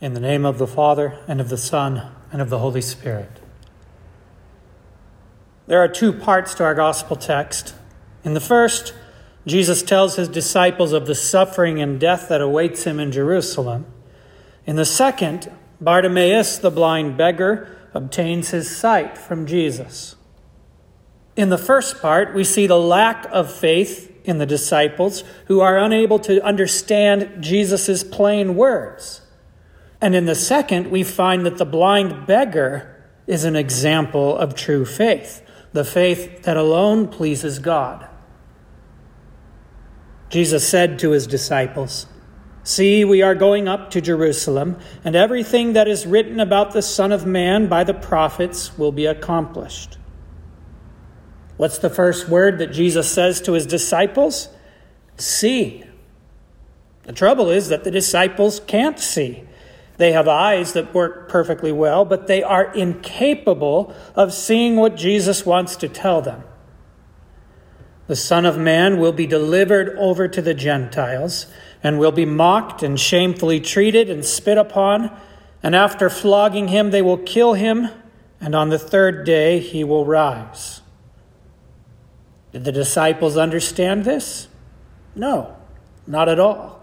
In the name of the Father, and of the Son, and of the Holy Spirit. There are two parts to our gospel text. In the first, Jesus tells his disciples of the suffering and death that awaits him in Jerusalem. In the second, Bartimaeus, the blind beggar, obtains his sight from Jesus. In the first part, we see the lack of faith in the disciples who are unable to understand Jesus' plain words. And in the second, we find that the blind beggar is an example of true faith, the faith that alone pleases God. Jesus said to his disciples, See, we are going up to Jerusalem, and everything that is written about the Son of Man by the prophets will be accomplished. What's the first word that Jesus says to his disciples? See. The trouble is that the disciples can't see. They have eyes that work perfectly well, but they are incapable of seeing what Jesus wants to tell them. The Son of Man will be delivered over to the Gentiles and will be mocked and shamefully treated and spit upon. And after flogging him, they will kill him, and on the third day he will rise. Did the disciples understand this? No, not at all.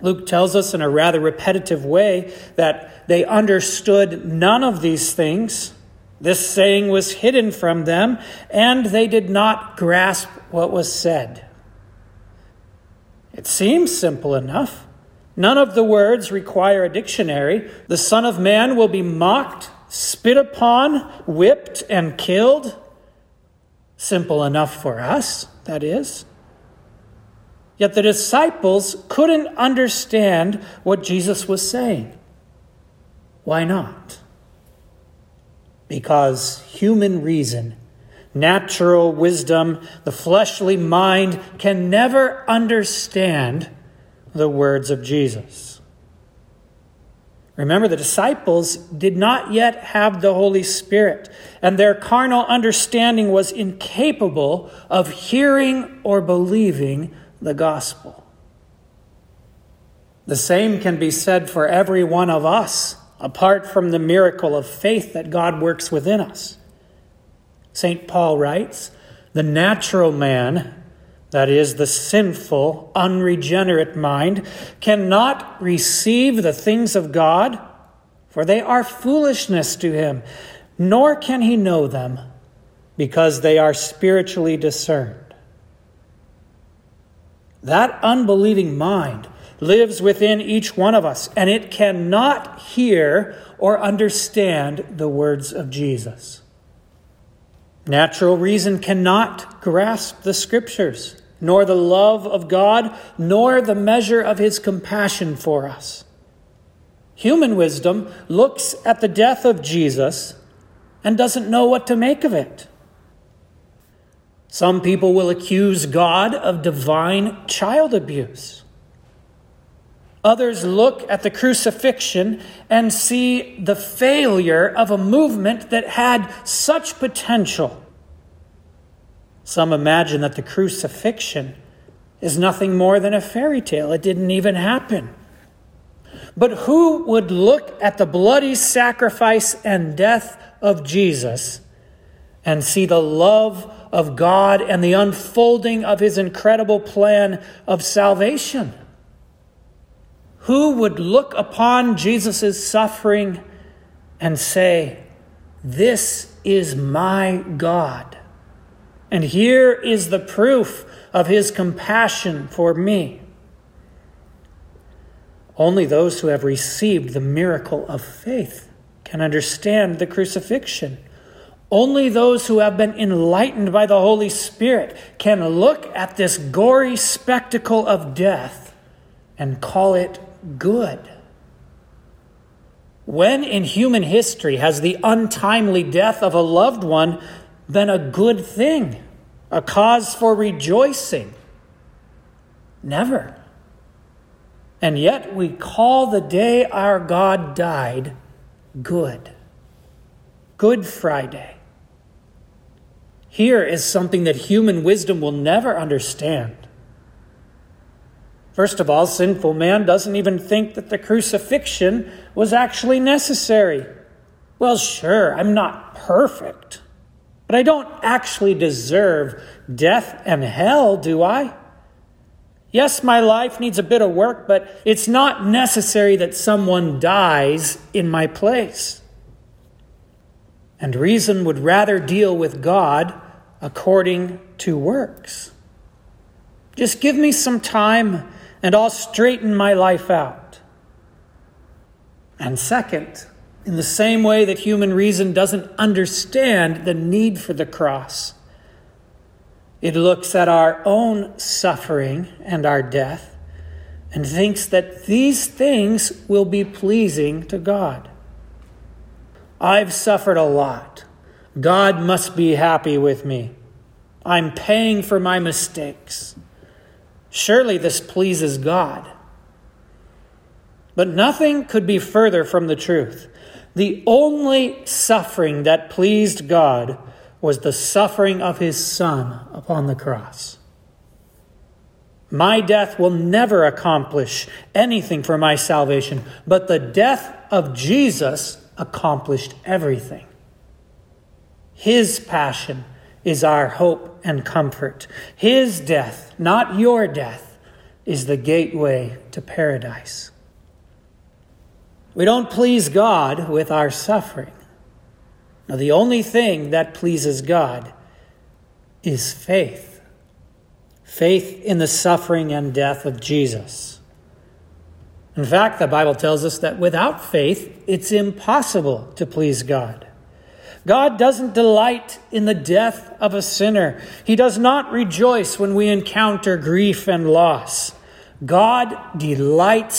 Luke tells us in a rather repetitive way that they understood none of these things. This saying was hidden from them, and they did not grasp what was said. It seems simple enough. None of the words require a dictionary. The Son of Man will be mocked, spit upon, whipped, and killed. Simple enough for us, that is. Yet the disciples couldn't understand what Jesus was saying. Why not? Because human reason, natural wisdom, the fleshly mind can never understand the words of Jesus. Remember, the disciples did not yet have the Holy Spirit, and their carnal understanding was incapable of hearing or believing the gospel. The same can be said for every one of us, apart from the miracle of faith that God works within us. St. Paul writes, The natural man, that is, the sinful, unregenerate mind, cannot receive the things of God, for they are foolishness to him, nor can he know them, because they are spiritually discerned. That unbelieving mind lives within each one of us, and it cannot hear or understand the words of Jesus. Natural reason cannot grasp the scriptures, nor the love of God, nor the measure of his compassion for us. Human wisdom looks at the death of Jesus and doesn't know what to make of it. Some people will accuse God of divine child abuse. Others look at the crucifixion and see the failure of a movement that had such potential. Some imagine that the crucifixion is nothing more than a fairy tale. It didn't even happen. But who would look at the bloody sacrifice and death of Jesus and see the love of God and the unfolding of his incredible plan of salvation. Who would look upon Jesus' suffering and say, This is my God? And here is the proof of his compassion for me. Only those who have received the miracle of faith can understand the crucifixion only those who have been enlightened by the Holy Spirit can look at this gory spectacle of death and call it good. When in human history has the untimely death of a loved one been a good thing, a cause for rejoicing? Never. And yet we call the day our God died good. Good Friday. Here is something that human wisdom will never understand. First of all, sinful man doesn't even think that the crucifixion was actually necessary. Well, sure, I'm not perfect, but I don't actually deserve death and hell, do I? Yes, my life needs a bit of work, but it's not necessary that someone dies in my place. And reason would rather deal with God according to works. Just give me some time and I'll straighten my life out. And second, in the same way that human reason doesn't understand the need for the cross, it looks at our own suffering and our death and thinks that these things will be pleasing to God. I've suffered a lot. God must be happy with me. I'm paying for my mistakes. Surely this pleases God. But nothing could be further from the truth. The only suffering that pleased God was the suffering of his Son upon the cross. My death will never accomplish anything for my salvation, but the death of Jesus accomplished everything. His passion is our hope and comfort. His death, not your death, is the gateway to paradise. We don't please God with our suffering. Now, the only thing that pleases God is faith faith in the suffering and death of Jesus. In fact, the Bible tells us that without faith, it's impossible to please God. God doesn't delight in the death of a sinner. He does not rejoice when we encounter grief and loss. God delights